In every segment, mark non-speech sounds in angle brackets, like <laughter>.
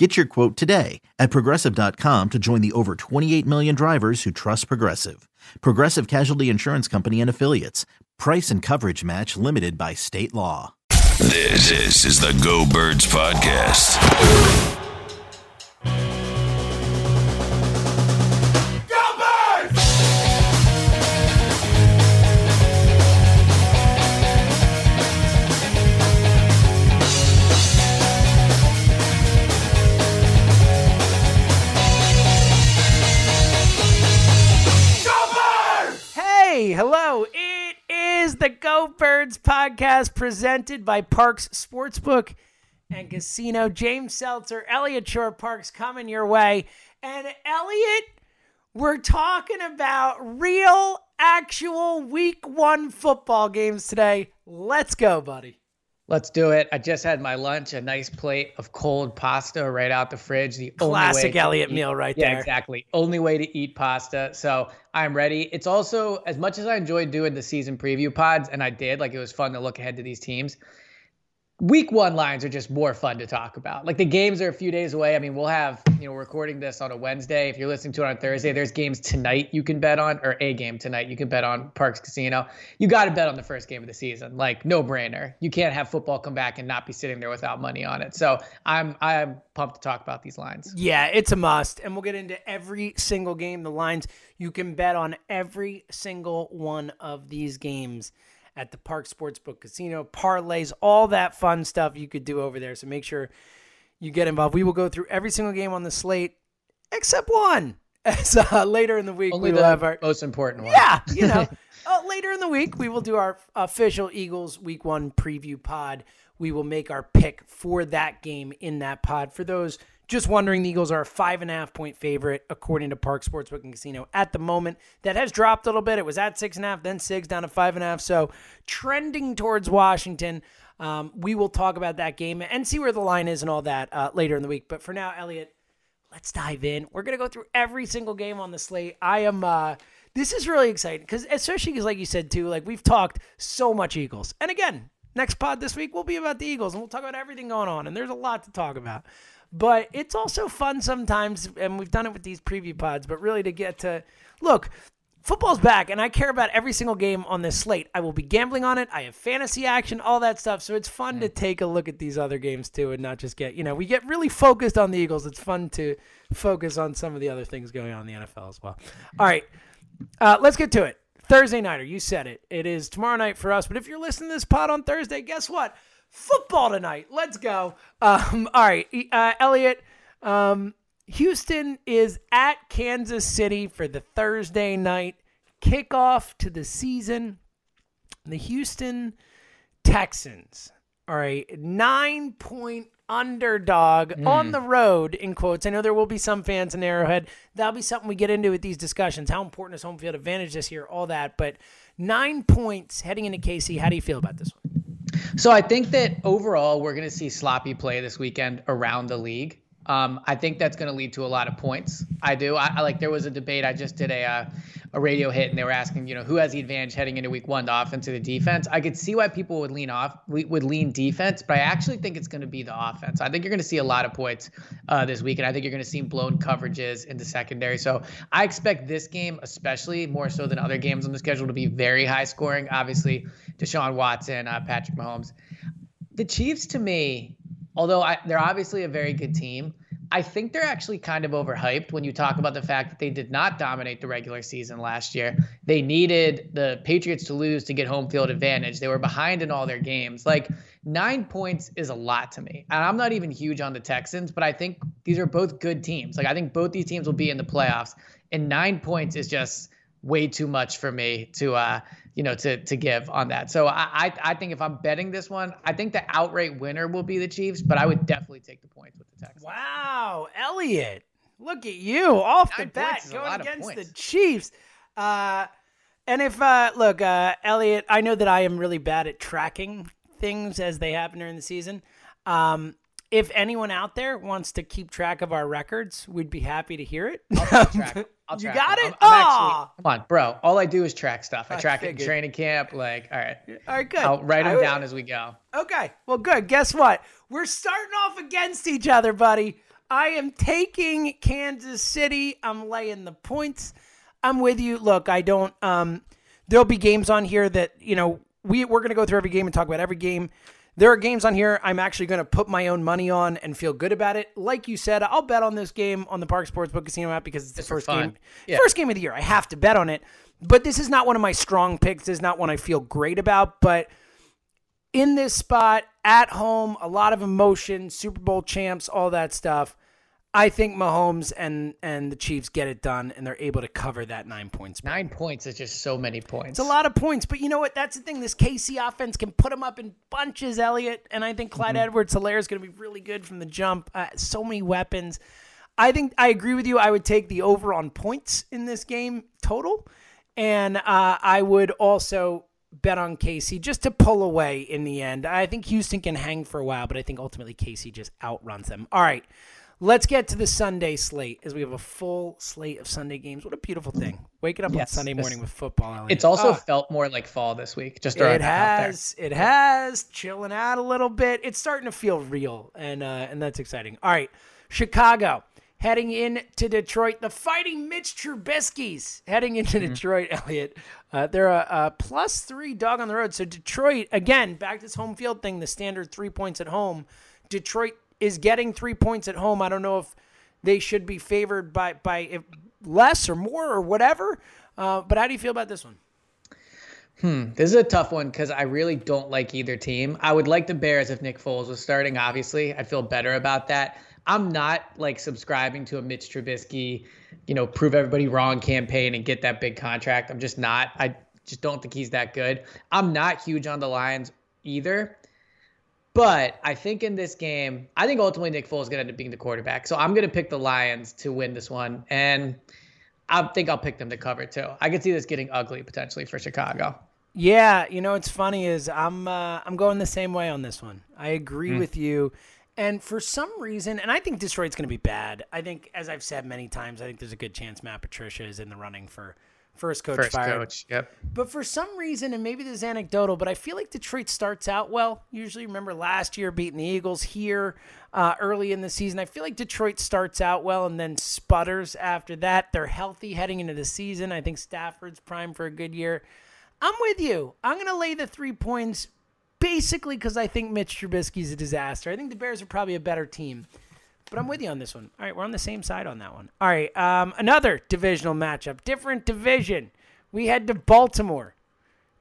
Get your quote today at progressive.com to join the over 28 million drivers who trust Progressive. Progressive Casualty Insurance Company and Affiliates. Price and coverage match limited by state law. This, is the Go Birds Podcast. The Go Birds podcast presented by Parx Sportsbook and Casino. James Seltzer, Elliot Shorr-Parks coming your way. And Elliot, we're talking about real, actual week one football games today. Let's go, buddy. Let's do it. I just had my lunch, a nice plate of cold pasta right out the fridge. The Classic only way Elliot eat, meal right yeah, there. exactly. Only way to eat pasta. So I'm ready. It's also as much as I enjoyed doing the season preview pods, and I did, like it was fun to look ahead to these teams. Week one lines are just more fun to talk about. Like the games are a few days away. I mean, we'll have, you know, recording this on a Wednesday. If you're listening to it on Thursday, there's games tonight you can bet on, or a game tonight you can bet on Parks Casino. You got to bet on the first game of the season. Like no brainer. You can't have football come back and not be sitting there without money on it. So I'm I'm pumped to talk about these lines. Yeah, it's a must. And we'll get into every single game, the lines. You can bet on every single one of these games at the Park Sportsbook Casino, parlays, all that fun stuff you could do over there. So make sure you get involved. We will go through every single game on the slate except one. <laughs> As uh, later in the week, Only we will have our most important one. yeah, you know, <laughs> uh, later in the week, we will do our official Eagles week one preview pod. We will make our pick for that game in that pod. For those just wondering, the Eagles are a five and a half point favorite, according to Park Sportsbook and Casino at the moment. That has dropped a little bit. It was at six and a half, then six, down to five and a half. So trending towards Washington. Um, we will talk about that game and see where the line is and all that uh, later in the week. But for now, Elliot, let's dive in. We're gonna go through every single game on the slate. I am. uh This is really exciting because, especially because, like you said too, like we've talked so much Eagles, and again, next pod this week will be about the Eagles, and we'll talk about everything going on, and there's a lot to talk about. But it's also fun sometimes, and we've done it with these preview pods. But really, to get to look. Football's back, and I care about every single game on this slate. I will be gambling on it. I have fantasy action, all that stuff. So it's fun to take a look at these other games too, and not just get you know we get really focused on the Eagles. It's fun to focus on some of the other things going on in the NFL as well. All right, uh, let's get to it. Thursday nighter, you said it. It is tomorrow night for us. But if you're listening to this pod on Thursday, guess what? Football tonight. Let's go. Um, all right, uh, Elliot. Um, Houston is at Kansas City for the Thursday night kickoff to the season. The Houston Texans are a nine point underdog Hmm. on the road, in quotes. I know there will be some fans in Arrowhead. That'll be something we get into with these discussions. How important is home field advantage this year? All that. But nine points heading into KC. How do you feel about this one? So I think that overall we're going to see sloppy play this weekend around the league. Um, I think that's going to lead to a lot of points. I do. I, I like. There was a debate. I just did a uh, a radio hit, and they were asking, you know, who has the advantage heading into week one, the offense or the defense. I could see why people would lean off, would lean defense, but I actually think it's going to be the offense. I think you're going to see a lot of points uh, this week, and I think you're going to see blown coverages in the secondary. So I expect this game, especially more so than other games on the schedule, to be very high scoring. Obviously, Deshaun Watson, uh, Patrick Mahomes. The Chiefs, to me, although I, they're obviously a very good team, I think they're actually kind of overhyped when you talk about the fact that they did not dominate the regular season last year. They needed the Patriots to lose to get home field advantage. They were behind in all their games. Like nine points is a lot to me. And I'm not even huge on the Texans, but I think these are both good teams. Like I think both these teams will be in the playoffs. And nine points is just way too much for me to uh you know to to give on that. So I I, I think if I'm betting this one, I think the outright winner will be the Chiefs, but I would definitely take the points with the Texans. Wow, Elliot, look at you off the bat going against the. Chiefs. Uh, and if uh, look, uh, Elliot, I know that I am really bad at tracking things as they happen during the season. Um, if anyone out there wants to keep track of our records, we'd be happy to hear it. Track- <laughs> I'll you got it? Actually, come on, bro. All I do is track stuff. I I track it in training camp. Like, all right, All right, good. I'll write them would- down as we go. Okay. Well, good. Guess what? We're starting off against each other, buddy. I am taking Kansas City. I'm laying the points. I'm with you. Look, I don't. Um, there'll be games on here that you know we we're gonna go through every game and talk about every game. There are games on here I'm actually going to put my own money on and feel good about it. Like you said, I'll bet on this game on the Park Sportsbook Casino app because it's the first fun. game, Yeah. first game of the year. I have to bet on it. But this is not one of my strong picks. This is not one I feel great about. But in this spot at home, a lot of emotion, Super Bowl champs, all that stuff. I think Mahomes and and the Chiefs get it done, and they're able to cover that nine points. Nine points is just so many points. It's a lot of points, but you know what? That's the thing. This KC offense can put them up in bunches, Elliot, and I think Clyde Edwards Helaire is going to be really good from the jump. Uh, so many weapons. I think I agree with you. I would take the over on points in this game total, and uh, I would also bet on KC just to pull away in the end. I think Houston can hang for a while, but I think ultimately KC just outruns them. All right. Let's get to the Sunday slate as we have a full slate of Sunday games. What a beautiful thing. Waking up Yes, on Sunday morning with football. Elliott. It's also Ah. felt more like fall this week. Just It has. It has. Chilling out a little bit. It's starting to feel real, and uh, and that's exciting. All right, Chicago heading in to Detroit. The Fighting Mitch Trubisky's heading into Mm-hmm. Detroit. <laughs> Elliot, uh, they're a, a plus three dog on the road. So Detroit again back to this home field thing. The standard three points at home. Detroit is getting three points at home. I don't know if they should be favored by by less or more or whatever. Uh, but how do you feel about this one? Hmm, This is a tough one because I really don't like either team. I would like the Bears if Nick Foles was starting. Obviously, I'd feel better about that. I'm not like subscribing to a Mitch Trubisky, you know, prove everybody wrong campaign and get that big contract. I'm just not. I just don't think he's that good. I'm not huge on the Lions either. But I think in this game, I think ultimately Nick Foles is going to end up being the quarterback. So I'm going to pick the Lions to win this one. And I think I'll pick them to cover too. I could see this getting ugly potentially for Chicago. Yeah, you know what's funny is I'm uh, I'm going the same way on this one. I agree with you, and for some reason, and I think Detroit's going to be bad. I think, as I've said many times, I think there's a good chance Matt Patricia is in the running for first coach First fired. coach. Yep. But for some reason, and maybe this is anecdotal, but I feel like Detroit starts out well. Usually, remember last year beating the Eagles here uh, early in the season. I feel like Detroit starts out well and then sputters after that. They're healthy heading into the season. I think Stafford's prime for a good year. I'm with you. I'm going to lay the three points basically because I think Mitch Trubisky's a disaster. I think the Bears are probably a better team. But I'm with you on this one. All right, we're on the same side on that one. All right, um, another divisional matchup, different division. We head to Baltimore.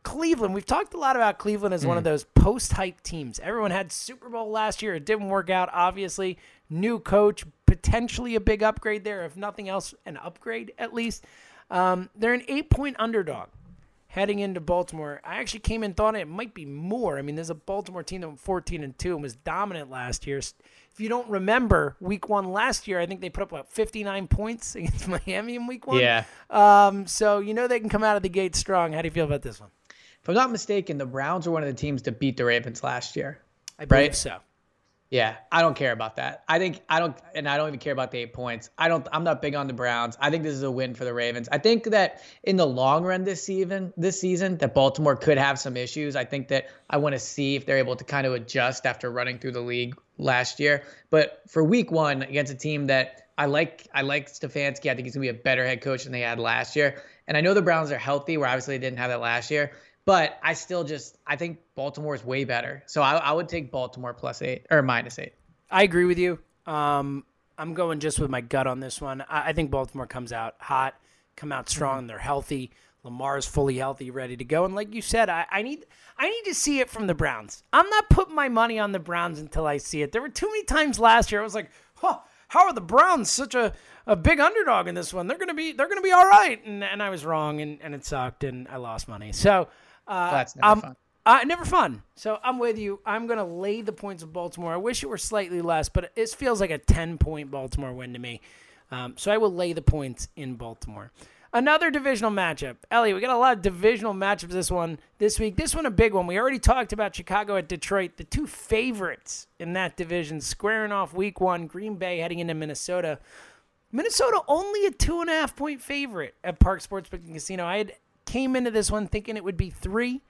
Cleveland. We've talked a lot about Cleveland as one of those post hype teams. Everyone had Super Bowl last year. It didn't work out, obviously. New coach, potentially a big upgrade there. If nothing else, an upgrade at least. Um, they're an eight point underdog heading into Baltimore. I actually came and thought it might be more. I mean, there's a Baltimore team that went 14 and 2 and was dominant last year. If you don't remember, week one last year, I think they put up about 59 points <laughs> against Miami in week one. Yeah. Um, so you know they can come out of the gate strong. How do you feel about this one? If I'm not mistaken, the Browns were one of the teams to beat the Ravens last year. I believe Right. so. Yeah, I don't care about that. I think I don't, and I don't even care about the eight points. I don't. I'm not big on the Browns. I think this is a win for the Ravens. I think that in the long run this season, this season, that Baltimore could have some issues. I think that I want to see if they're able to kind of adjust after running through the league last year. But for Week One against a team that I like, I like Stefanski. I think he's gonna be a better head coach than they had last year. And I know the Browns are healthy, where obviously they didn't have that last year. But I still just I think Baltimore is way better. So I, I would take Baltimore plus eight or minus eight. I agree with you. Um, I'm going just with my gut on this one. I, I think Baltimore comes out hot, come out strong. They're healthy. Lamar's fully healthy, ready to go. And like you said, I, I need I need to see it from the Browns. I'm not putting my money on the Browns until I see it. There were too many times last year I was like, huh, how are the Browns such a, a big underdog in this one? They're gonna be they're gonna be all right. And and I was wrong and, and it sucked and I lost money. So uh, That's never I'm- fun. uh, never fun. So I'm with you. I'm going to lay the points of Baltimore. I wish it were slightly less, but it feels like a 10 point Baltimore win to me. Um, so I will lay the points in Baltimore. Another divisional matchup. Ellie, we got a lot of divisional matchups this one this week. This one a big one. We already talked about Chicago at Detroit, the two favorites in that division, squaring off week one. Green Bay heading into Minnesota. Minnesota only a two and a half point favorite at Park Sportsbook and Casino. I had came into this one thinking it would be three.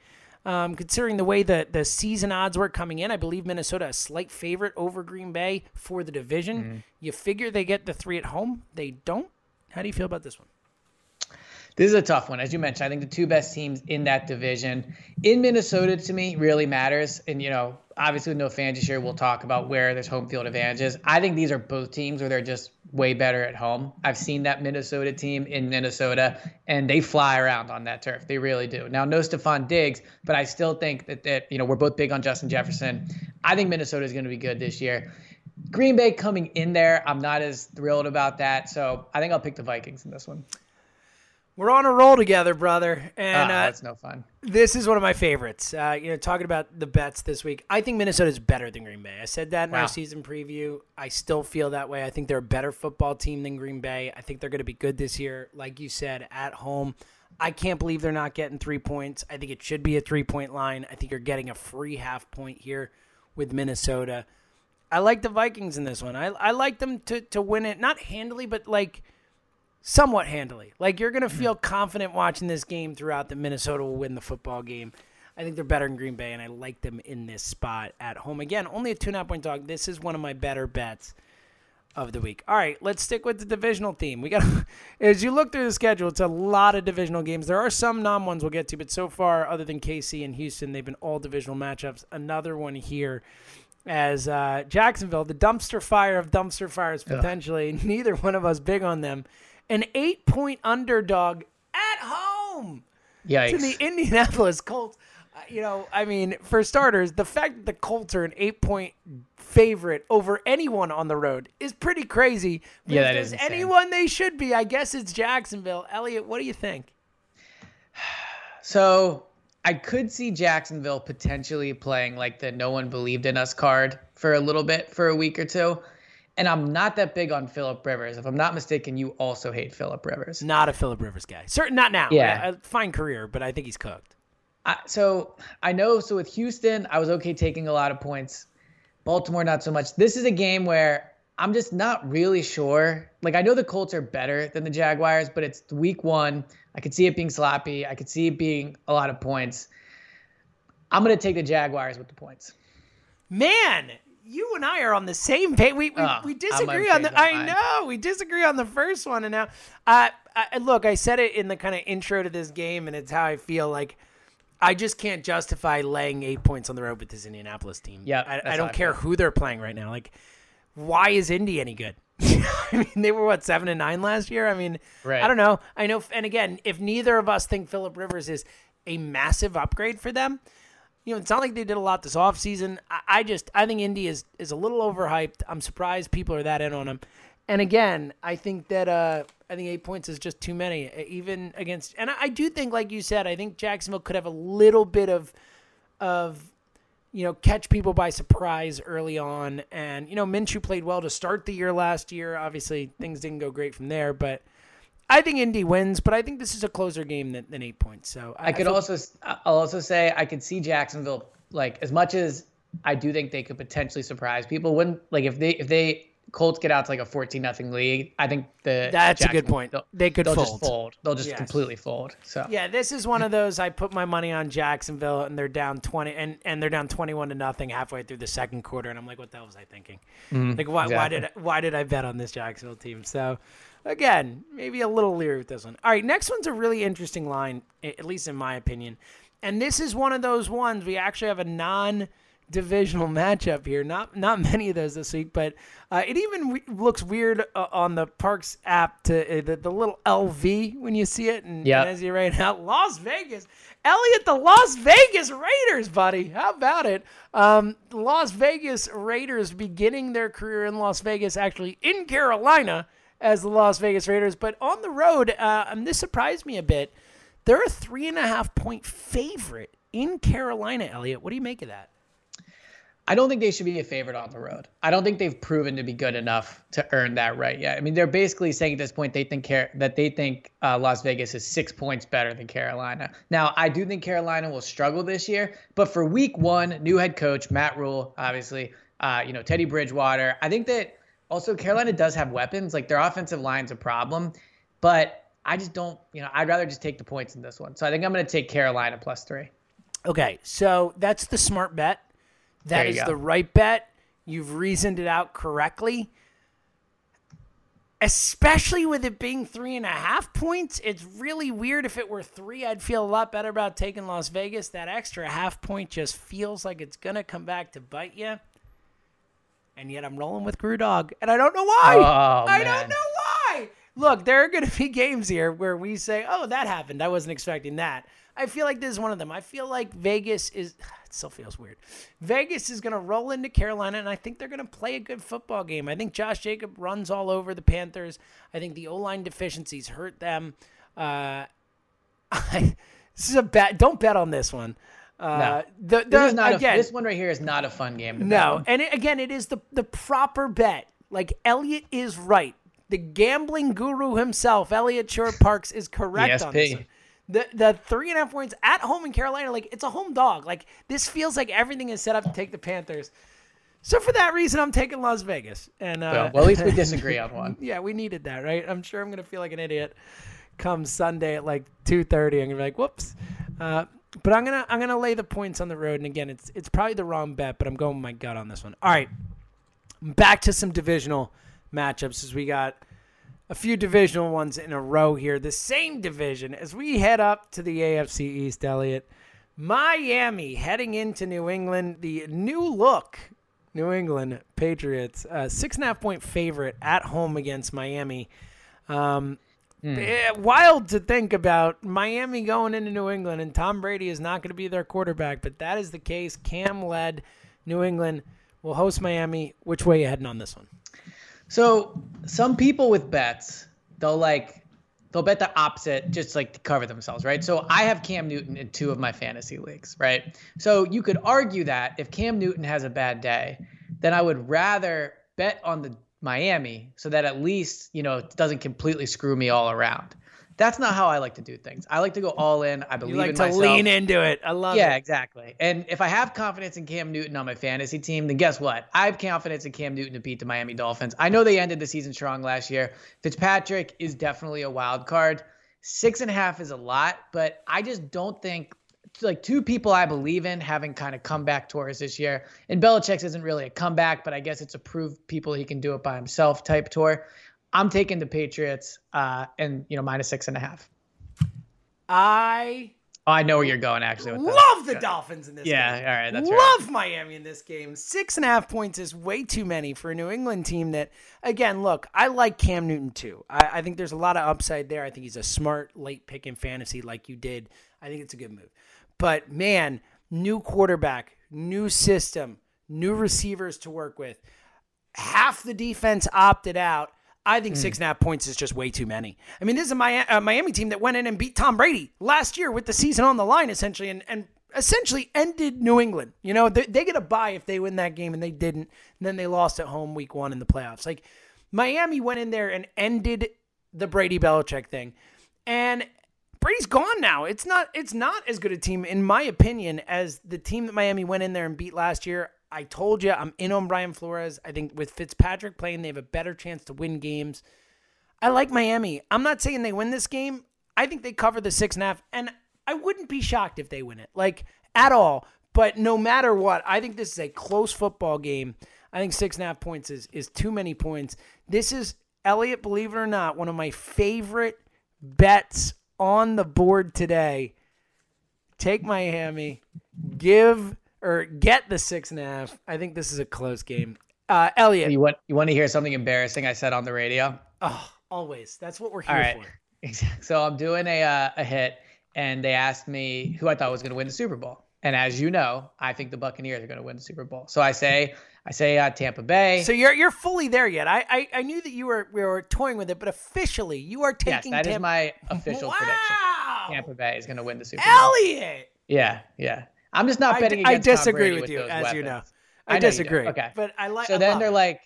Um, considering the way the, the season odds were coming in, I believe Minnesota a slight favorite over Green Bay for the division. You figure they get the three at home. They don't. How do you feel about this one? This is a tough one. As you mentioned, I think the two best teams in that division in Minnesota to me really matters. And, you know, obviously with no fans this year, we'll talk about where there's home field advantages. I think these are both teams where they're just way better at home. I've seen that Minnesota team in Minnesota, and they fly around on that turf. They really do. Now, no Stefon Diggs, but I still think that, that you know, we're both big on Justin Jefferson. I think Minnesota is going to be good this year. Green Bay coming in there, I'm not as thrilled about that. So I think I'll pick the Vikings in this one. We're on a roll together, brother. And Ah, uh, that's no fun. this is one of my favorites. Uh, you know, talking about the bets this week, I think Minnesota is better than Green Bay. I said that in Wow. our season preview. I still feel that way. I think they're a better football team than Green Bay. I think they're going to be good this year, like you said, at home. I can't believe they're not getting three points. I think it should be a three point line. I think you're getting a free half point here with Minnesota. I like the Vikings in this one. I, I like them to, to win it, not handily, but like somewhat handily. Like you're going to feel confident watching this game throughout that Minnesota will win the football game. I think they're better than Green Bay, and I like them in this spot at home. Again, only a two and a half point dog. This is one of my better bets of the week. All right, let's stick with the divisional theme. We got <laughs> as you look through the schedule, it's a lot of divisional games. There are some non ones we'll get to, but so far, other than KC and Houston, they've been all divisional matchups. Another one here as uh, Jacksonville, the dumpster fire of dumpster fires potentially. <laughs> Neither one of us big on them. An eight point underdog at home Yikes. to the Indianapolis <laughs> Colts. Uh, you know, I mean, for starters, the fact that the Colts are an eight point favorite over anyone on the road is pretty crazy. But Yeah, that is insane. anyone they should be, I guess it's Jacksonville. Elliot, what do you think? <sighs> So I could see Jacksonville potentially playing like the no one believed in us card for a little bit for a week or two. And I'm not that big on Philip Rivers. If I'm not mistaken, you also hate Philip Rivers. Not a Philip Rivers guy. Certain, not now. Yeah. a fine career, but I think he's cooked. I, so I know. So with Houston, I was okay taking a lot of points. Baltimore, not so much. This is a game where I'm just not really sure. Like I know the Colts are better than the Jaguars, but it's week one. I could see it being sloppy. I could see it being a lot of points. I'm gonna take the Jaguars with the points. Man, you and I are on the same page. We we, Oh, we disagree on the. I mine. know we disagree on the first one, and now, uh, I, look, I said it in the kind of intro to this game, and it's how I feel. Like, I just can't justify laying eight points on the road with this Indianapolis team. Yeah, I, I don't care who they're playing right now. Like, why is Indy any good? <laughs> I mean, they were what seven and nine last year. I mean, Right. I don't know. I know, and again, if neither of us think Philip Rivers is a massive upgrade for them, you know, it's not like they did a lot this offseason. I, I just I think Indy is is a little overhyped. I'm surprised people are that in on him. And again, I think that uh, I think eight points is just too many, even against. And I, I do think, like you said, I think Jacksonville could have a little bit of of you know, catch people by surprise early on. And, you know, Minshew played well to start the year last year. Obviously, things didn't go great from there, but I think Indy wins, but I think this is a closer game than, than eight points. So I, I could I feel- also, I'll also say I could see Jacksonville, like, as much as I do think they could potentially surprise people, when, like, if they, if they, Colts get out to like a 14 nothing lead, I think the That's Jackson, a good point. They could they'll fold. just fold. They'll just yes. completely fold. So Yeah, this is one of those I put my money on Jacksonville and they're down 20 and and they're down 21 to nothing halfway through the second quarter and I'm like what the hell was I thinking? Mm, like why exactly. why did why did I bet on this Jacksonville team? So again, maybe a little leery with this one. All right, next one's a really interesting line at least in my opinion. And this is one of those ones we actually have a non divisional matchup here. Not not many of those this week, but uh, it even re- looks weird uh, on the Parx app to uh, the, the little LV when you see it. And, yep. and as you write out, Las Vegas, Elliot, the Las Vegas Raiders, buddy. How about it? Um, Las Vegas Raiders beginning their career in Las Vegas, actually in Carolina as the Las Vegas Raiders, but on the road. Uh, and this surprised me a bit. They're a three and a half point favorite in Carolina, Elliot. What do you make of that? I don't think they should be a favorite on the road. I don't think they've proven to be good enough to earn that right yet. I mean, they're basically saying at this point they think that they think uh, Las Vegas is six points better than Carolina. Now, I do think Carolina will struggle this year, but for Week One, new head coach Matt Rhule, obviously, uh, you know Teddy Bridgewater. I think that also Carolina does have weapons. Like their offensive line's a problem, but I just don't. You know, I'd rather just take the points in this one. So I think I'm going to take Carolina plus three. Okay, so that's the smart bet. That is go. the right bet. You've reasoned it out correctly. Especially with it being three and a half points, it's really weird. If it were three, I'd feel a lot better about taking Las Vegas. That extra half point just feels like it's gonna come back to bite you. And yet I'm rolling with Dog, and I don't know why. Oh, I don't know why. Look, there are going to be <laughs> games here where we say, "Oh, that happened. I wasn't expecting that." I feel like this is one of them. I feel like Vegas is. <sighs> It still feels weird. Vegas is going to roll into Carolina, and I think they're going to play a good football game. I think Josh Jacob runs all over the Panthers. I think the O line deficiencies hurt them. Uh, I, <laughs> this is a bet. Don't bet on this one. Uh, no. the, the, this is not again, a, this one right here is not a fun game. no, and it, again, it is the the proper bet. Like Elliot is right. The gambling guru himself, Elliot Shorr-Parks, is correct ESP. on this. One the the three and a half points at home in Carolina, like it's a home dog. Like this feels like everything is set up to take the Panthers. So for that reason, I'm taking Las Vegas. And uh, well, at least we disagree on one. <laughs> yeah, we needed that, right? I'm sure I'm gonna feel like an idiot come Sunday at like 2:30. I'm gonna be like, whoops. Uh, but I'm gonna I'm gonna lay the points on the road. And again, it's it's probably the wrong bet, but I'm going with my gut on this one. All right, back to some divisional matchups as we got a few divisional ones in a row here. The same division as we head up to the AFC East, Elliot. Miami heading into New England, the new look New England Patriots, uh, six and a half point favorite at home against Miami. Um, mm. wild to think about Miami going into New England, and Tom Brady is not going to be their quarterback, but that is the case. Cam led New England will host Miami. Which way are you heading on this one? So some people with bets, they'll like they'll bet the opposite just like to cover themselves, right? So I have Cam Newton in two of my fantasy leagues, right? So you could argue that if Cam Newton has a bad day, then I would rather bet on the Miami so that at least, you know, it doesn't completely screw me all around. That's not how I like to do things. I like to go all in. I believe you like in to myself. lean into it. I love yeah, it. Yeah, exactly. And if I have confidence in Cam Newton on my fantasy team, then guess what? I have confidence in Cam Newton to beat the Miami Dolphins. I know they ended the season strong last year. Fitzpatrick is definitely a wild card. Six and a half is a lot, but I just don't think like two people I believe in having kind of comeback tours this year. And Belichick's isn't really a comeback, but I guess it's a prove people he can do it by himself type tour. I'm taking the Patriots uh, and you know minus six and a half. I Oh, I know where you're going actually. love the Dolphins in this game. yeah, game. all right, that's love right. Miami in this game. Six and a half points is way too many for a New England team that, again, look, I like Cam Newton too. I, I think there's a lot of upside there. I think he's a smart late pick in fantasy like you did. I think it's a good move. But man, new quarterback, new system, new receivers to work with. Half the defense opted out. I think six and a half points is just way too many. I mean, this is a Miami, a Miami team that went in and beat Tom Brady last year with the season on the line, essentially, and, and essentially ended New England. You know, they, they get a bye if they win that game, and they didn't. And then they lost at home week one in the playoffs. Like, Miami went in there and ended the Brady Belichick thing. And Brady's gone now. It's not it's not as good a team, in my opinion, as the team that Miami went in there and beat last year. I told you I'm in on Brian Flores. I think with Fitzpatrick playing, they have a better chance to win games. I like Miami. I'm not saying they win this game. I think they cover the six and a half, and I wouldn't be shocked if they win it, like at all. But no matter what, I think this is a close football game. I think six and a half points is is too many points. This is Elliot, believe it or not, one of my favorite bets on the board today. Take Miami, give or get the six and a half. I think this is a close game. Uh, Elliot, You want you want to hear something embarrassing I said on the radio? oh, always. That's what we're here All right. for. <laughs> Exactly. So I'm doing a uh, a hit, and they asked me who I thought was going to win the Super Bowl. And as you know, I think the Buccaneers are going to win the Super Bowl. So I say I say uh, Tampa Bay. So you're you're fully there yet. I, I I knew that you were we were toying with it, but officially you are taking. yes, that is my official wow! prediction. Tampa Bay is going to win the Super Bowl. Elliot. Yeah, yeah. I'm just not betting I against Tom disagree Brady with you, as you know. weapons. I, I know disagree. Okay. but I like. So I then they're it. like,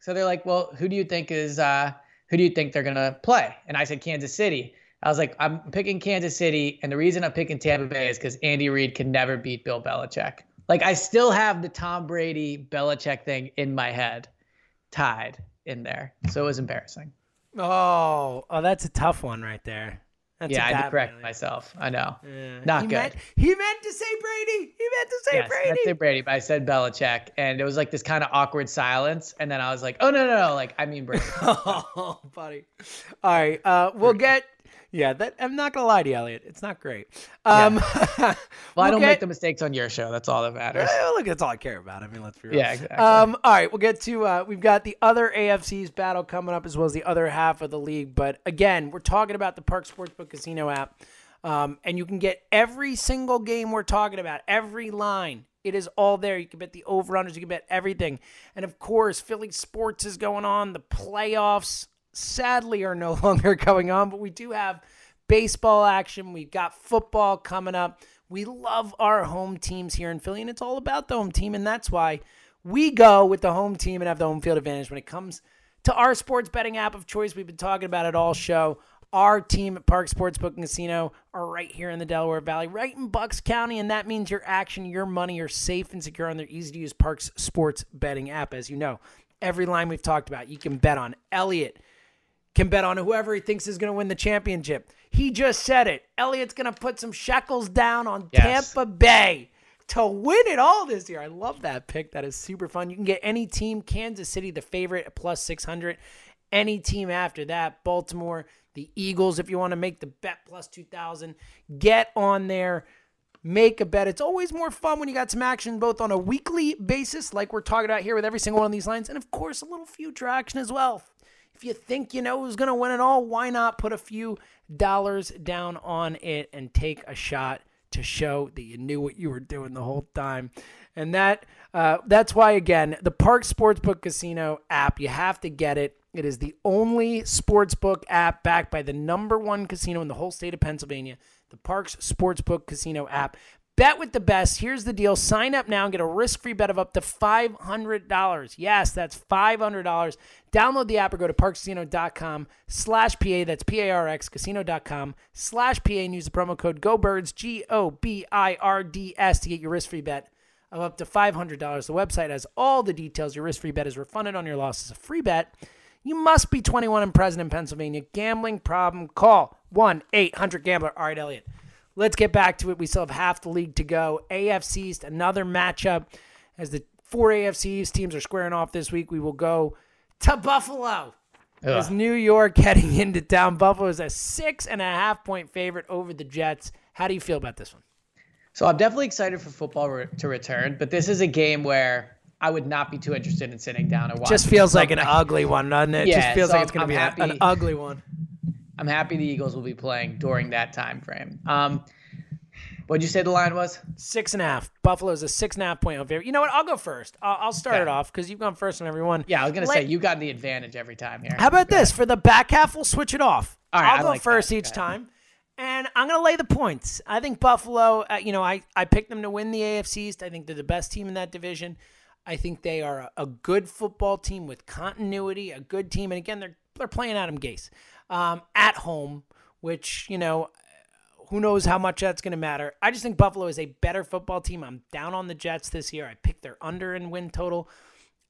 so they're like, well, who do you think is uh, who do you think they're gonna play? And I said Kansas City. I was like, I'm picking Kansas City, and the reason I'm picking Tampa Bay is because Andy Reid can never beat Bill Belichick. Like I still have the Tom Brady Belichick thing in my head, tied in there. So it was embarrassing. Oh, oh, that's a tough one right there. That's yeah, a I had to correct one. myself. I know. Yeah. Not he good. Meant, he meant to say Brady. He meant to say yes, Brady. I'd say Brady, but I said Belichick, and it was like this kind of awkward silence, and then I was like, oh no, no, no, like I mean Brady. <laughs> oh, buddy. All right, uh, we'll get. Yeah, that I'm not gonna lie to you, Elliot. It's not great. Um, <laughs> Well, I we'll don't get- make the mistakes on your show. That's all that matters. Eh, look, that's all I care about. I mean, let's be real. Yeah, exactly. Um, all right, we'll get to. Uh, we've got the other AFC's battle coming up, as well as the other half of the league. But again, we're talking about the Park Sportsbook Casino app, um, and you can get every single game we're talking about, every line. It is all there. You can bet the over/unders. You can bet everything, and of course, Philly sports is going on. The playoffs, sadly, are no <laughs> longer going on, but we do have baseball action. We've got football coming up. We love our home teams here in Philly, and it's all about the home team, and that's why we go with the home team and have the home field advantage when it comes to our sports betting app of choice. We've been talking about it all show. Our team at Park Sportsbook and Casino are right here in the Delaware Valley, right in Bucks County, and that means your action, your money are safe and secure on their easy to use Parx Sports Betting app. As you know, every line we've talked about, you can bet on Elliott, can bet on whoever he thinks is going to win the championship. He just said it. Elliot's going to put some shekels down on Yes. Tampa Bay to win it all this year. I love that pick. That is super fun. You can get any team, Kansas City, the favorite at plus 600. Any team after that, Baltimore, the Eagles, if you want to make the bet plus 2,000, get on there. Make a bet. It's always more fun when you got some action both on a weekly basis, like we're talking about here with every single one of these lines, and of course, a little future action as well. If you think you know who's going to win it all, why not put a few dollars down on it and take a shot to show that you knew what you were doing the whole time? And that uh, that's why again, the Park Sportsbook Casino app, you have to get it. It is the only sportsbook app backed by the number one casino in the whole state of Pennsylvania, the Parx Sportsbook Casino app. Bet with the best. Here's the deal. Sign up now and get a risk-free bet of up to $500. Yes, that's $500. Download the app or go to parxcasino.com slash PA. That's P-A-R-X, casino.com slash PA and use the promo code GOBIRDS, G-O-B-I-R-D-S to get your risk-free bet of up to $500. The website has all the details. Your risk-free bet is refunded on your loss. It's a free bet. You must be 21 and present in Pennsylvania. Gambling problem? Call 1-800-GAMBLER. All right, Elliot. Let's get back to it. We still have half the league to go. AFC East, another matchup. As the four AFC East teams are squaring off this week, we will go to Buffalo. As New York <laughs> heading into town, Buffalo is a six and a half point favorite over the Jets. How do you feel about this one? So I'm definitely excited for football re- to return, but this is a game where I would not be too interested in sitting down and watching. Just feels like an ugly one, doesn't it? It Yeah, just feels so like it's going to be a- an ugly one. I'm happy the Eagles will be playing during that time frame. Um, What'd you say the line was? Six and a half. Buffalo's a six and a half point favorite. You know what? I'll go first. I'll, I'll start Okay. it off because you've gone first on everyone. Yeah, I was gonna Let- say you got the advantage every time here. How about this? For the back half, we'll switch it off. All right, I'll I go like first that. each time. And I'm going to lay the points. I think Buffalo, uh, you know, I, I picked them to win the AFC East. I think they're the best team in that division. I think they are a, a good football team with continuity, a good team. And again, they're, they're playing Adam Gase um, at home, which, you know, who knows how much that's going to matter. I just think Buffalo is a better football team. I'm down on the Jets this year. I picked their under and win total.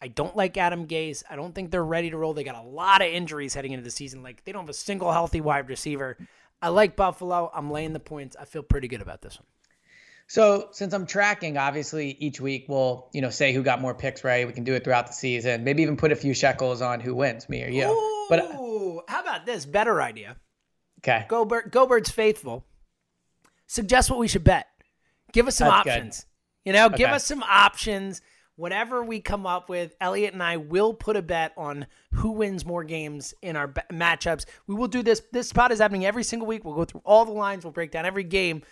I don't like Adam Gase. I don't think they're ready to roll. They got a lot of injuries heading into the season. Like they don't have a single healthy wide receiver. I like Buffalo. I'm laying the points. I feel pretty good about this one. So since I'm tracking, obviously each week we'll you know say who got more picks right. We can do it throughout the season. Maybe even put a few shekels on who wins, me or you. But uh, how about this? Better idea. okay, Go Bird, Go Birds faithful. Suggest what we should bet. Give us some That's good. options. You know, give Okay. us some options. Whatever we come up with, Elliot and I will put a bet on who wins more games in our matchups. We will do this. This spot is happening every single week. We'll go through all the lines. We'll break down every game.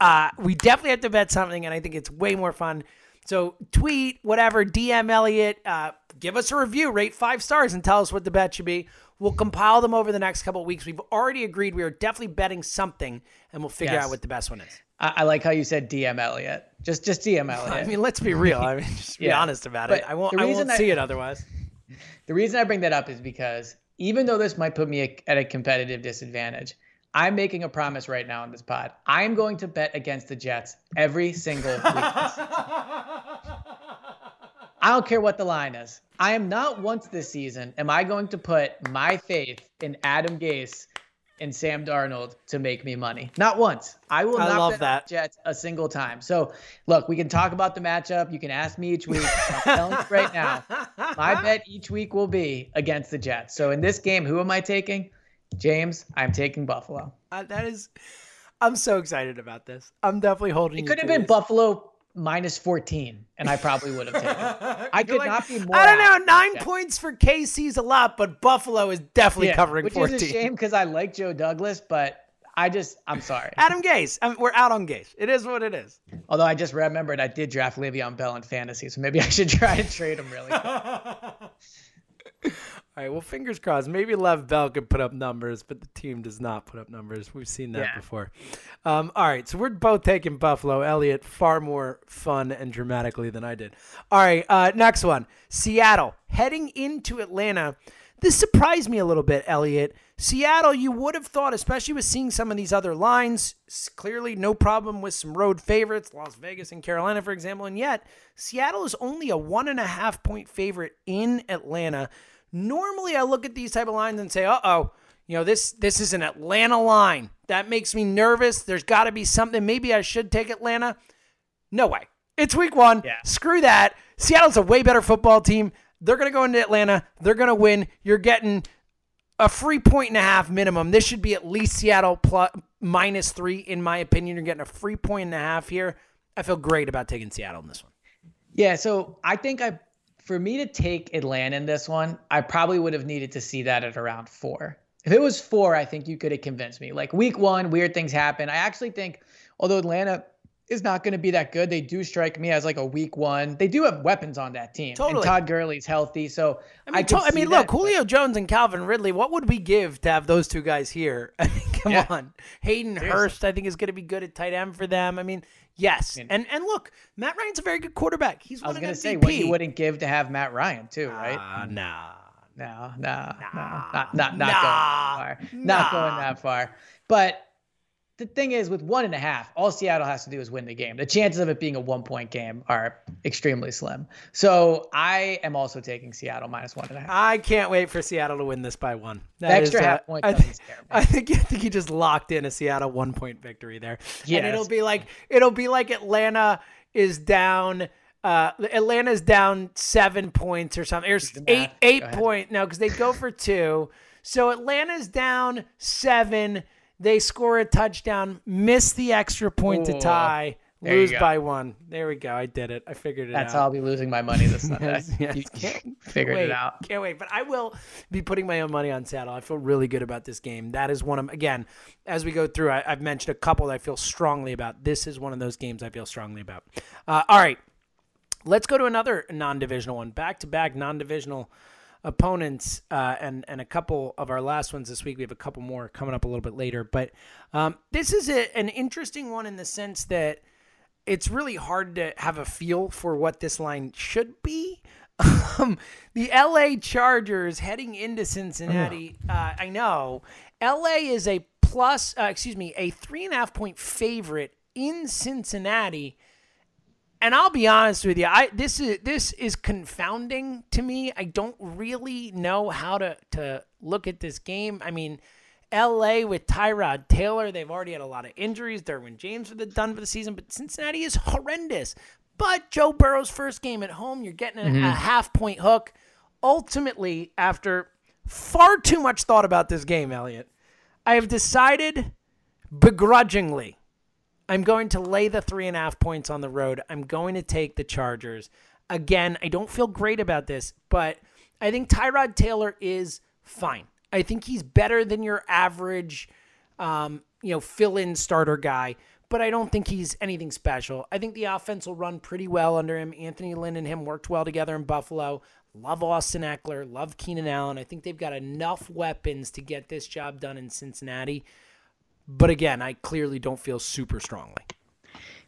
Uh, we definitely have to bet something, and I think it's way more fun. So tweet, whatever, DM Elliot, uh, give us a review, rate five stars, and tell us what the bet should be. We'll compile them over the next couple of weeks. We've already agreed we are definitely betting something, and we'll figure Yes. out what the best one is. I, I like how you said DM Elliot. Just just DM <laughs> Elliot. I mean, let's be real. I mean, just be honest about But it. I won't. I won't I- see it otherwise. <laughs> The reason I bring that up is because even though this might put me a- at a competitive disadvantage, I'm making a promise right now on this pod. I'm going to bet against the Jets every single week. <laughs> I don't care what the line is. I am not once this season am I going to put my faith in Adam Gase and Sam Darnold to make me money. Not once. I will I not love bet that. the Jets a single time. So look, we can talk about the matchup. You can ask me each week. I'm telling you right now. My <laughs> bet each week will be against the Jets. So in this game, who am I taking? James, I'm taking Buffalo. Uh, that is. I'm so excited about this. I'm definitely holding. It could have been this. Buffalo minus 14, and I probably would have taken it. <laughs> I could like, not be more. I don't know. Nine points for KC's a lot, but Buffalo is definitely Yeah, covering which 14. is a shame because I like Joe Douglas, but I just, I'm sorry. Adam Gase. I mean, we're out on Gase. It is what it is. Although I just remembered I did draft Le'Veon Bell in fantasy, so maybe I should try to trade him really. <laughs> All right. Well, fingers crossed. Maybe Lev Bell could put up numbers, but the team does not put up numbers. We've seen that Yeah. before. Um, all right. So we're both taking Buffalo. Elliot, far more fun and dramatically than I did. All right. Uh, next one Seattle. Heading into Atlanta. This surprised me a little bit, Elliot. Seattle, you would have thought, especially with seeing some of these other lines, clearly no problem with some road favorites, Las Vegas and Carolina, for example. And yet, Seattle is only a one and a half point favorite in Atlanta. Normally, I look at these type of lines and say, "Uh oh, you know this this is an Atlanta line that makes me nervous. There's got to be something. Maybe I should take Atlanta." No way. It's week one. Yeah. Screw that. Seattle's a way better football team. They're going to go into Atlanta. They're going to win. You're getting a free point and a half minimum. This should be at least Seattle plus minus three, in my opinion. You're getting a free point and a half here. I feel great about taking Seattle in this one. Yeah, so I think I, for me to take Atlanta in this one, I probably would have needed to see that at around four. If it was four, I think you could have convinced me. Like week one, weird things happen. I actually think, although Atlanta is not going to be that good, they do strike me as like a week one. They do have weapons on that team. Totally. And Todd Gurley's healthy, so I mean, could to- I mean, that, look, Julio Jones and Calvin Ridley. What would we give to have those two guys here? <laughs> I mean, come Yeah. on. Hayden Hurst, I think, is going to be good at tight end for them. I mean, yes, mean- and and look, Matt Ryan's a very good quarterback. He's I was going to say what you wouldn't give to have Matt Ryan too, right? Uh, nah. No, no, no, not not not Nah. going that far. Not going that far. But the thing is, with one and a half, all Seattle has to do is win the game. The chances of it being a one point game are extremely slim. So I am also taking Seattle minus one and a half. I can't wait for Seattle to win this by one. That extra is, uh, half point I, think, scare. I think I think he just locked in a Seattle one point victory there. Yeah, and it'll be like it'll be like Atlanta is down. Uh, Atlanta's down seven points or something. Or eight eight point no, because they go for two. So Atlanta's down seven. They score a touchdown, miss the extra point to tie. Lose by one. There we go. I did it. I figured it That's out. That's how I'll be losing my money this <laughs> Sunday. Yes, yes. You Can't figured wait, it out. Can't wait. But I will be putting my own money on Seattle. I feel really good about this game. That is one of again, as we go through, I, I've mentioned a couple that I feel strongly about. This is one of those games I feel strongly about. Uh, all right, let's go to another non-divisional one. Back to back non-divisional opponents, uh, and and a couple of our last ones this week. We have a couple more coming up a little bit later. But um, this is a, an interesting one in the sense that it's really hard to have a feel for what this line should be. <laughs> Um, the LA Chargers heading into Cincinnati. Uh, I know LA is a plus, uh, excuse me, a three and a half point favorite in Cincinnati. And I'll be honest with you, I this is this is confounding to me. I don't really know how to to look at this game. I mean, LA with Tyrod Taylor, they've already had a lot of injuries. Derwin James the done for the season, but Cincinnati is horrendous. But Joe Burrow's first game at home, you're getting a, a mm-hmm. half point hook. Ultimately, after far too much thought about this game, Elliot, I have decided begrudgingly I'm going to lay the three and a half points on the road. I'm going to take the Chargers. Again, I don't feel great about this, but I think Tyrod Taylor is fine. I think he's better than your average, um, you know, fill-in starter guy. But I don't think he's anything special. I think the offense will run pretty well under him. Anthony Lynn and him worked well together in Buffalo. Love Austin Ekeler. Love Keenan Allen. I think they've got enough weapons to get this job done in Cincinnati. But again, I clearly don't feel super strongly.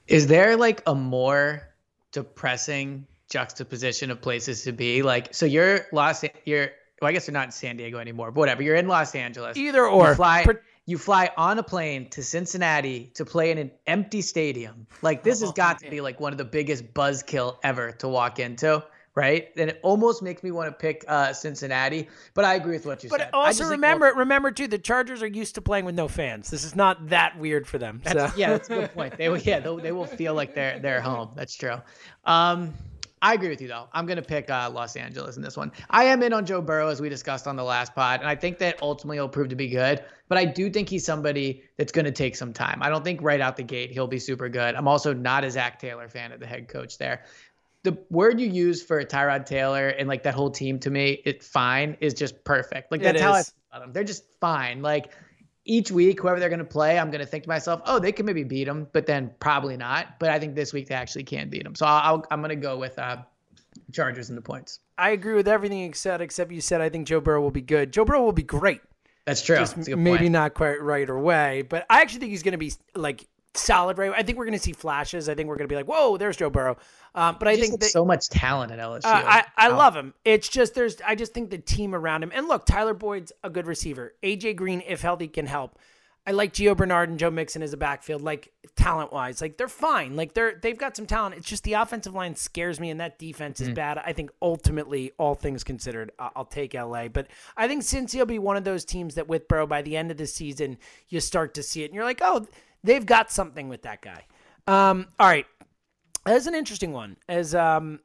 Is there like a more depressing juxtaposition of places to be? Like, so you're Los, you're, well, I guess you're not in San Diego anymore, but whatever. You're in Los Angeles. Either or. You fly, Per- you fly on a plane to Cincinnati to play in an empty stadium. Like, this has oh, got to be like one of the biggest buzzkill ever to walk into. Right, and it almost makes me want to pick uh, Cincinnati, but I agree with what you But said. But also just think remember, remember too, the Chargers are used to playing with no fans. This is not that weird for them. So. Yeah, that's a good point. They will, yeah, they will feel like they're they're home. That's true. Um, I agree with you though. I'm gonna pick uh, Los Angeles in this one. I am in on Joe Burrow as we discussed on the last pod, and I think that ultimately he'll prove to be good. But I do think he's somebody that's gonna take some time. I don't think right out the gate he'll be super good. I'm also not a Zac Taylor fan of the head coach there. The word you use for Tyrod Taylor and like that whole team to me, it fine is just perfect. Like that's how I about them. They're just fine. Like each week, whoever they're going to play, I'm going to think to myself, oh, they can maybe beat them, but then probably not. But I think this week they actually can beat them. So I'll, I'll, I'm going to go with uh, Chargers and the points. I agree with everything you said, except you said I think Joe Burrow will be good. Joe Burrow will be great. That's true. That's maybe point. not quite right away, but I actually think he's going to be like solid right. I think we're going to see flashes. I think we're going to be like, whoa, there's Joe Burrow. Um, but I think that, so much talent at LSU. Uh, I, I Wow. love him. It's just there's I just think the team around him. And look, Tyler Boyd's a good receiver. AJ Green, if healthy, can help. I like Gio Bernard and Joe Mixon as a backfield, like talent wise. Like they're fine. Like they're they've got some talent. It's just the offensive line scares me and that defense is bad. I think ultimately, all things considered, I'll take LA. But I think Cincy will be one of those teams that with Burrow by the end of the season, you start to see it and you're like, oh, they've got something with that guy. Um, all right. That's an interesting one. As um,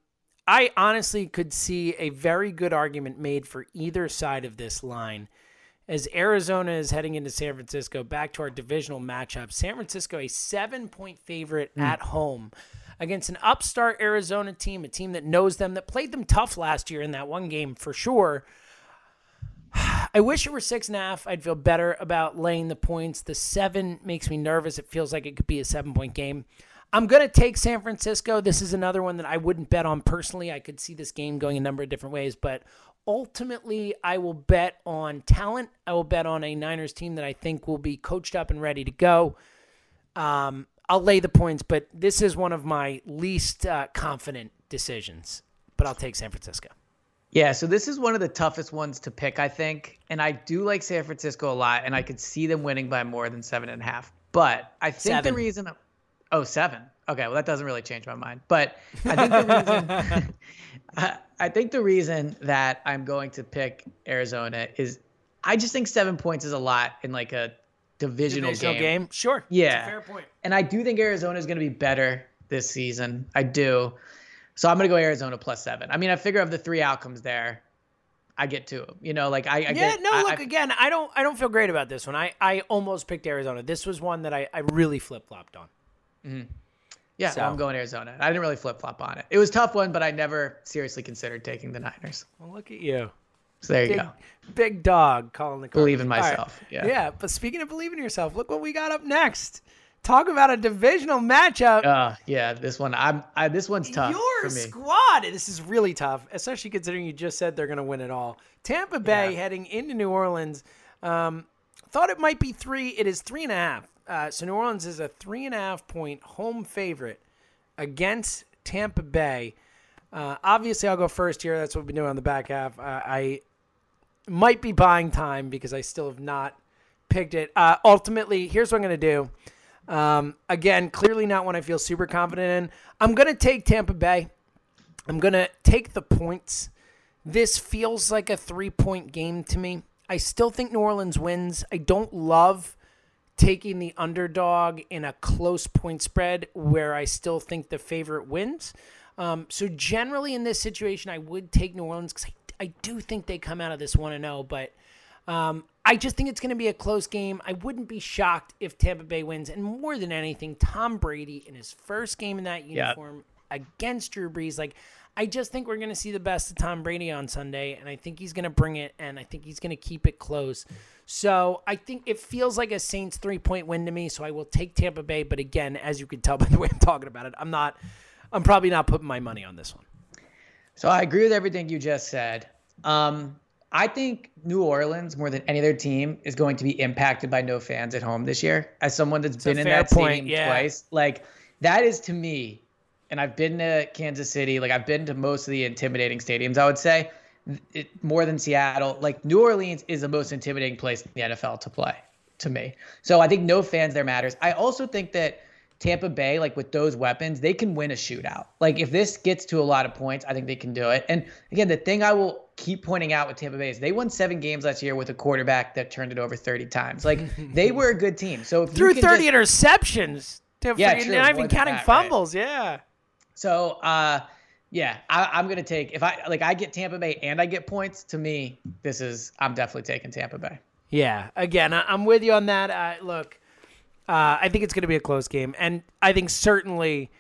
I honestly could see a very good argument made for either side of this line. As Arizona is heading into San Francisco, back to our divisional matchup. San Francisco, a seven point favorite at home against an upstart Arizona team, a team that knows them, that played them tough last year in that one game for sure. I wish it were six and a half. I'd feel better about laying the points. The seven makes me nervous. It feels like it could be a seven point game. I'm going to take San Francisco. This is another one that I wouldn't bet on personally. I could see this game going a number of different ways, but ultimately, I will bet on talent. I will bet on a Niners team that I think will be coached up and ready to go. Um, I'll lay the points, but this is one of my least uh, confident decisions. But I'll take San Francisco. Yeah, so this is one of the toughest ones to pick, I think. And I do like San Francisco a lot, and I could see them winning by more than seven and a half. But I think Seven. the reason oh seven. Okay, well that doesn't really change my mind. But I think the reason <laughs> <laughs> I, I think the reason that I'm going to pick Arizona is I just think seven points is a lot in like a divisional, Divisional game. game, sure. Yeah. fair point. And I do think Arizona is going to be better this season. I do. So I'm going to go Arizona plus seven. I mean, I figure of the three outcomes there, I get two. You know, like I, I yeah, get. no. I- look I- again. I don't. I don't feel great about this one. I, I almost picked Arizona. This was one that I, I really flip flopped on. yeah, Yeah, So- well, I'm going Arizona. I didn't really flip flop on it. It was a tough one, but I never seriously considered taking the Niners. Well, look at you. So there you go. big dog calling the Believe in. All right. myself. Yeah. Yeah, but speaking of believing in yourself, look what we got up next. Talk about a divisional matchup. Uh, yeah, this one. I'm. I, this one's tough Your for me. squad. This is really tough, especially considering you just said they're going to win it all. Tampa Bay Yeah. heading into New Orleans. Um, thought it might be three. It is three and a half. Uh, so New Orleans is a three and a half point home favorite against Tampa Bay. Uh, obviously, I'll go first here. That's what we've been doing on the back half. Uh, I might be buying time because I still have not picked it. Uh, ultimately, here's what I'm going to do. Um, again, clearly not one I feel super confident in. I'm going to take Tampa Bay. I'm going to take the points. This feels like a three point game to me. I still think New Orleans wins. I don't love taking the underdog in a close point spread where I still think the favorite wins. Um, so generally in this situation, I would take New Orleans because I, I do think they come out of this one and zero. But um, I just think it's going to be a close game. I wouldn't be shocked if Tampa Bay wins. And more than anything, Tom Brady in his first game in that uniform against Drew Brees, like. I just think we're going to see the best of Tom Brady on Sunday, and I think he's going to bring it, and I think he's going to keep it close. So I think it feels like a Saints three point win to me. So I will take Tampa Bay, but again, as you can tell by the way I'm talking about it, I'm not. I'm probably not putting my money on this one. So I agree with everything you just said. Um, I think New Orleans, more than any other team, is going to be impacted by no fans at home this year. As someone that's a been in that point, stadium yeah. twice, like that is to me, and I've been to Kansas City, like I've been to most of the intimidating stadiums. I would say it, more than Seattle. Like New Orleans is the most intimidating place in the NFL to play to me. So I think no fans there matters. I also think that Tampa Bay, like with those weapons, they can win a shootout. Like if this gets to a lot of points, I think they can do it. And again, the thing I will keep pointing out with Tampa Bay is they won seven games last year with a quarterback that turned it over 30 times. Like <laughs> they were a good team. So if you Threw can 30 just- interceptions. Yeah, freaking- true, not even counting that, right? fumbles. Yeah. So, uh, yeah, I, I'm gonna take if I like I get Tampa Bay and I get points. To me, this is I'm definitely taking Tampa Bay. Yeah. Again, I, I'm with you on that. Uh, look, uh, I think it's going to be a close game, and I think certainly,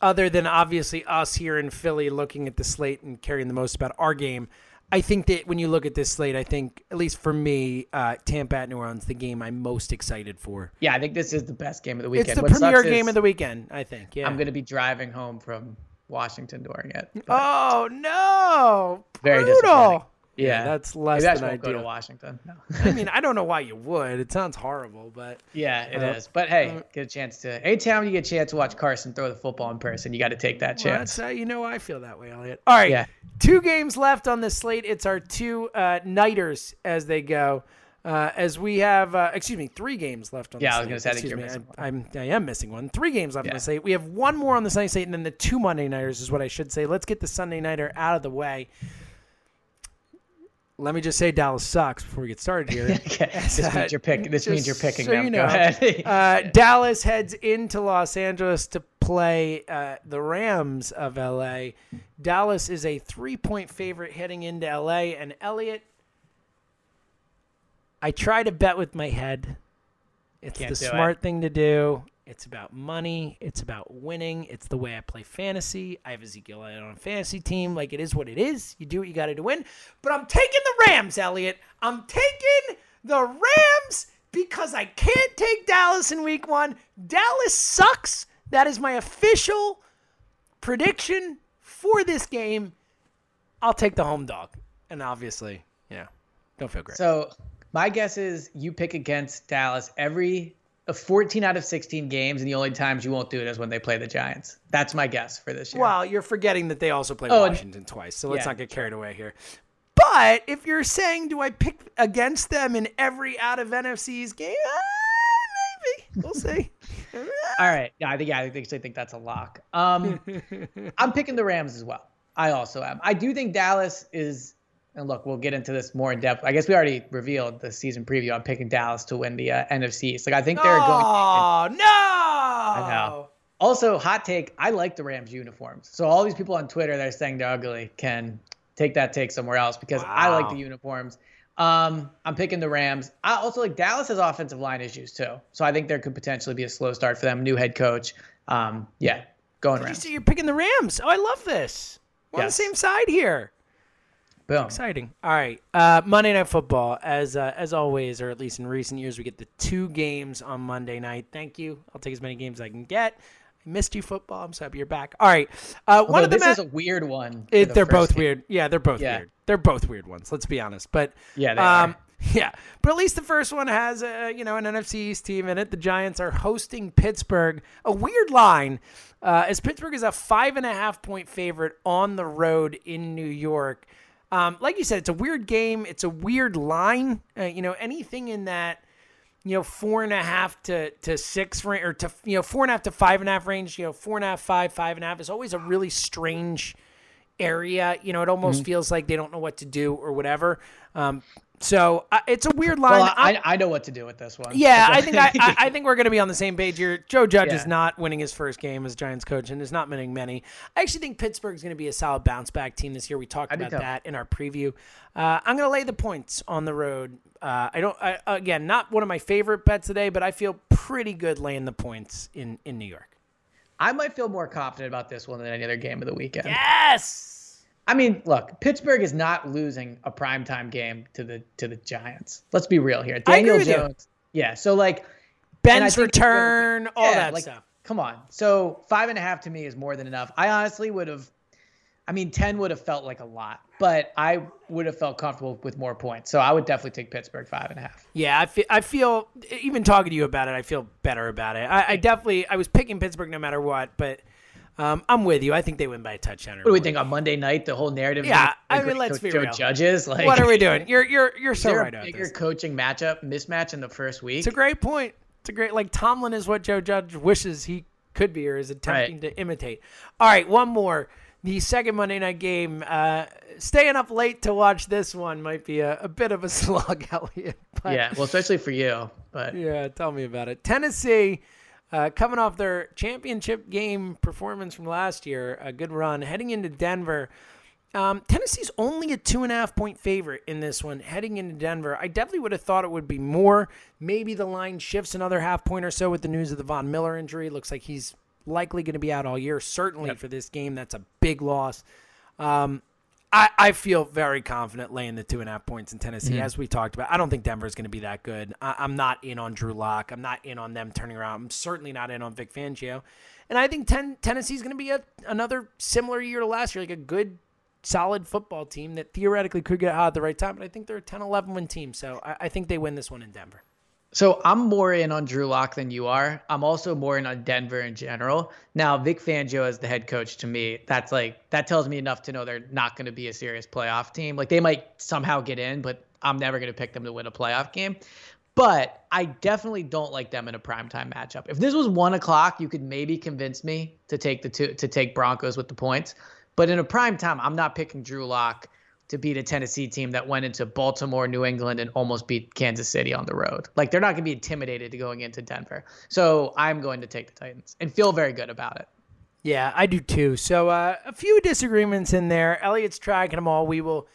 other than obviously us here in Philly looking at the slate and caring the most about our game, I think that when you look at this slate, I think at least for me, uh, Tampa at New Orleans, the game I'm most excited for. Yeah, I think this is the best game of the weekend. It's the What premier game of the weekend. I think. Yeah. I'm gonna be driving home from Washington during it. Oh no! Very Brutal. disappointing. Yeah, that's less Maybe I than just won't go to ideal. Washington. No. I mean, I don't know why you would. It sounds horrible, but yeah, it is. Uh, But hey, get a chance to. Anytime you get a chance to watch Carson throw the football in person, you got to take that chance. that's how you know I feel that way, Elliot. All right. Yeah. Two games left on the slate. It's our two uh, nighters as they go. Uh, as we have, uh, excuse me, three games left on Yeah, the I slate. was gonna say, Excuse you're me, I, I'm, I am missing one. Three games left on Yeah. the slate. We have one more on the Sunday slate, and then the two Monday nighters is what I should say. Let's get the Sunday nighter out of the way. Let me just say Dallas sucks before we get started here. <laughs> okay, <laughs> this means you're picking. This means you're picking so them. you Go ahead. <laughs> uh, Dallas heads into Los Angeles to play uh, the Rams of LA. Dallas is a three point favorite heading into LA. And Elliot, I try to bet with my head. It's Can't the do it. smart thing to do. It's about money. It's about winning. It's the way I play fantasy. I have Ezekiel Elliott on a fantasy team. Like it is what it is. You do what you got to do win. But I'm taking the Rams, Elliot. I'm taking the Rams because I can't take Dallas in week one. Dallas sucks. That is my official prediction for this game. I'll take the home dog. And obviously, yeah, don't feel great. So my guess is you pick against Dallas every 14 out of 16 games, and the only times you won't do it is when they play the Giants. That's my guess for this year. Well, you're forgetting that they also play Oh, and- Washington twice, so let's yeah, not get carried away here. But if you're saying, do I pick against them in every out of NFC's game? Uh, maybe we'll see. <laughs> All right. Yeah, I think yeah, I think I think that's a lock. Um, <laughs> I'm picking the Rams as well. I also am. I do think Dallas is. And look, we'll get into this more in depth. I guess we already revealed the season preview. I'm picking Dallas to win the uh, NFC. East. Like I think they're going. Oh no! I know. Also, hot take. I like the Rams uniforms. So all these people on Twitter that are saying they're ugly can take that take somewhere else because I like the uniforms. Um, I'm picking the Rams. I also like Dallas has offensive line issues too. So I think there could potentially be a slow start for them. New head coach. Um, yeah, going You Rams. see, you're picking the Rams. Oh, I love this. We're on the same side here. Boom. Exciting. All right. Uh, Monday Night Football, as uh, as always, or at least in recent years, we get the two games on Monday night. Thank you. I'll take as many games as I can get. I missed you, football. I'm so happy you're back. All right. Uh, one of the this ma- is a weird one. it, the they're both game. weird. <laughs> Yeah, they're both Yeah. weird. They're both weird ones. Let's be honest. But Yeah, they um, are. <laughs> yeah. But at least the first one has a you know an NFC East team in it. The Giants are hosting Pittsburgh. A weird line, uh, as Pittsburgh is a five and a half point favorite on the road in New York. Um, like you said, it's a weird game. It's a weird line. Uh, you know, anything in that you know, four and a half to, to six range, or to, you know, four and a half to five and a half range, you know, four and a half, five, five and a half is always a really strange area. You know, it almost Mm-hmm. feels like they don't know what to do or whatever. Um, so uh, it's a weird line. Well, I'm- I, I know what to do with this one. yeah, I think I, I, <laughs> I think we're going to be on the same page here. Joe Judge is not winning his first game as Giants coach and is not winning many. I actually think Pittsburgh's going to be a solid bounce back team this year. We talked do about too. that in our preview. Uh, I'm going to lay the points on the road. Uh, I don't. I, again, not one of my favorite bets today, but I feel pretty good laying the points in in New York. I might feel more confident about this one than any other game of the weekend. Yes. I mean, look, Pittsburgh is not losing a primetime game to the to the Giants. Let's be real here. Daniel with you. Jones. Yeah, so like Ben's return, all yeah, that like, stuff. Come on. So five and a half to me is more than enough. I honestly would have I mean, ten would have felt like a lot, but I would have felt comfortable with more points. So I would definitely take Pittsburgh five and a half. Yeah, I feel, I feel even talking to you about it, I feel better about it. I, I definitely I was picking Pittsburgh no matter what, but um, I'm with you. I think they win by a touchdown. or What do we more. think on Monday night? The whole narrative. Yeah, of I mean, let's coach be Joe real. Judges. Like, What are we doing? You're you're you're <laughs> so right a bigger coaching matchup mismatch in the first week? It's a great point. It's a great like Tomlin is what Joe Judge wishes he could be or is attempting to imitate. All right, one more. The second Monday night game. Uh, staying up late to watch this one might be a, a bit of a <laughs> slug, Elliot. But yeah, well, especially for you. But Yeah, tell me about it. Tennessee, uh, coming off their championship game performance from last year, a good run, heading into Denver. Um, Tennessee's only a two and a half point favorite in this one, heading into Denver. I definitely would have thought it would be more. Maybe the line shifts another half point or so with the news of the Von Miller injury. Looks like he's likely going to be out all year, certainly for this game. That's a big loss. Um, I, I feel very confident laying the two and a half points in Tennessee, mm-hmm. as we talked about. I don't think Denver's going to be that good. I, I'm not in on Drew Lock. I'm not in on them turning around. I'm certainly not in on Vic Fangio. And I think ten, Tennessee's going to be a, another similar year to last year, like a good, solid football team that theoretically could get hot at the right time. But I think they're a 10 11 win team. So I, I think they win this one in Denver. So I'm more in on Drew Lock than you are. I'm also more in on Denver in general. Now, Vic Fangio as the head coach to me, that's like that tells me enough to know they're not going to be a serious playoff team. Like they might somehow get in, but I'm never going to pick them to win a playoff game. But I definitely don't like them in a primetime matchup. If this was one o'clock, you could maybe convince me to take the two to take Broncos with the points. But in a prime time, I'm not picking Drew Lock to beat a Tennessee team that went into Baltimore, New England, and almost beat Kansas City on the road. Like they're not going to be intimidated to going into Denver. So I'm going to take the Titans and feel very good about it. Yeah, I do too. So uh, a few disagreements in there. Elliot's tracking them all. We will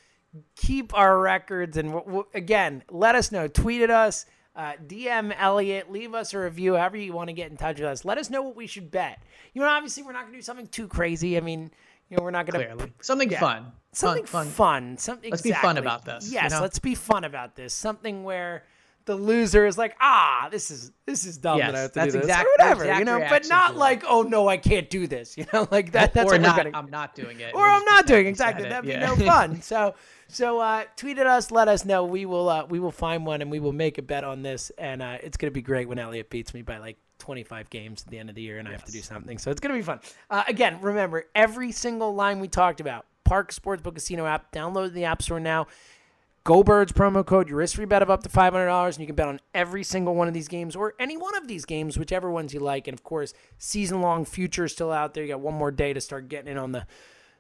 keep our records, and we'll, we'll- again, let us know. Tweet at us, uh, DM Elliot, leave us a review. However you want to get in touch with us. Let us know what we should bet. You know, obviously we're not going to do something too crazy. I mean, you know, we're not going to something fun, something fun, fun. Something. Let's be fun about this, you Yes, know? let's be fun about this. Something where the loser is like, ah, this is this is dumb Yes, that I have to that's do this, exact- or whatever, exact you know. But not like, oh no, I can't do this, <laughs> you know, like that. That's or not. getting. I'm not doing it. or I'm not doing exactly. That'd it. be Yeah. no fun. So so uh, tweet at us, let us know. We will uh, we will find one and we will make a bet on this, and uh, it's gonna be great when Elliot beats me by like 25 games at the end of the year, and I have to do something. So it's gonna be fun. Uh, again, remember every single line we talked about. Parx Sportsbook Casino app. Download the App Store now. Go Birds promo code. Your risk free bet of up to five hundred dollars, and you can bet on every single one of these games or any one of these games, whichever ones you like. And of course, season long future is still out there. You got one more day to start getting in on the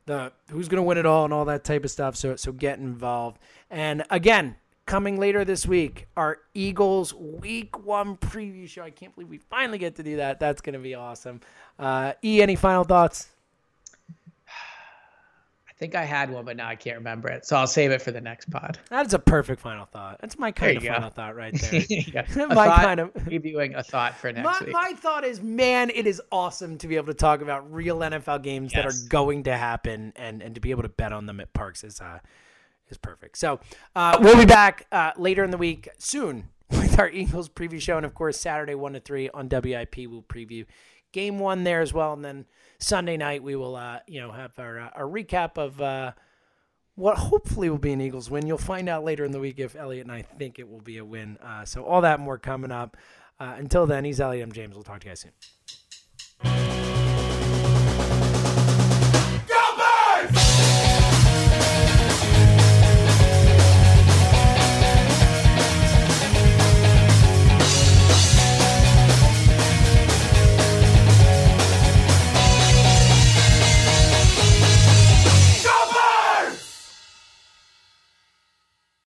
the who's going to win it all and all that type of stuff. So so get involved. And again, coming later this week, our Eagles Week One preview show. I can't believe we finally get to do that. That's going to be awesome. Uh, e, any final thoughts? Think I had one, but now I can't remember it. So I'll save it for the next pod. That's a perfect final thought. That's my kind of go. final thought right <laughs> there. yeah. <laughs> My thought, kind of- previewing a thought for next My, week. my thought is, man, it is awesome to be able to talk about real NFL games that are going to happen, and and to be able to bet on them at Parx is uh is perfect. So uh, we'll be back uh, later in the week soon <laughs> with our Eagles preview show, and of course Saturday one to three on WIP we'll preview game one there as well, and then Sunday night we will uh you know have our uh, our recap of. uh what hopefully will be an Eagles win. You'll find out later in the week if Elliot and I think it will be a win. Uh, so all that more coming up. Uh, until then, he's Elliot. I'm James. We'll talk to you guys soon.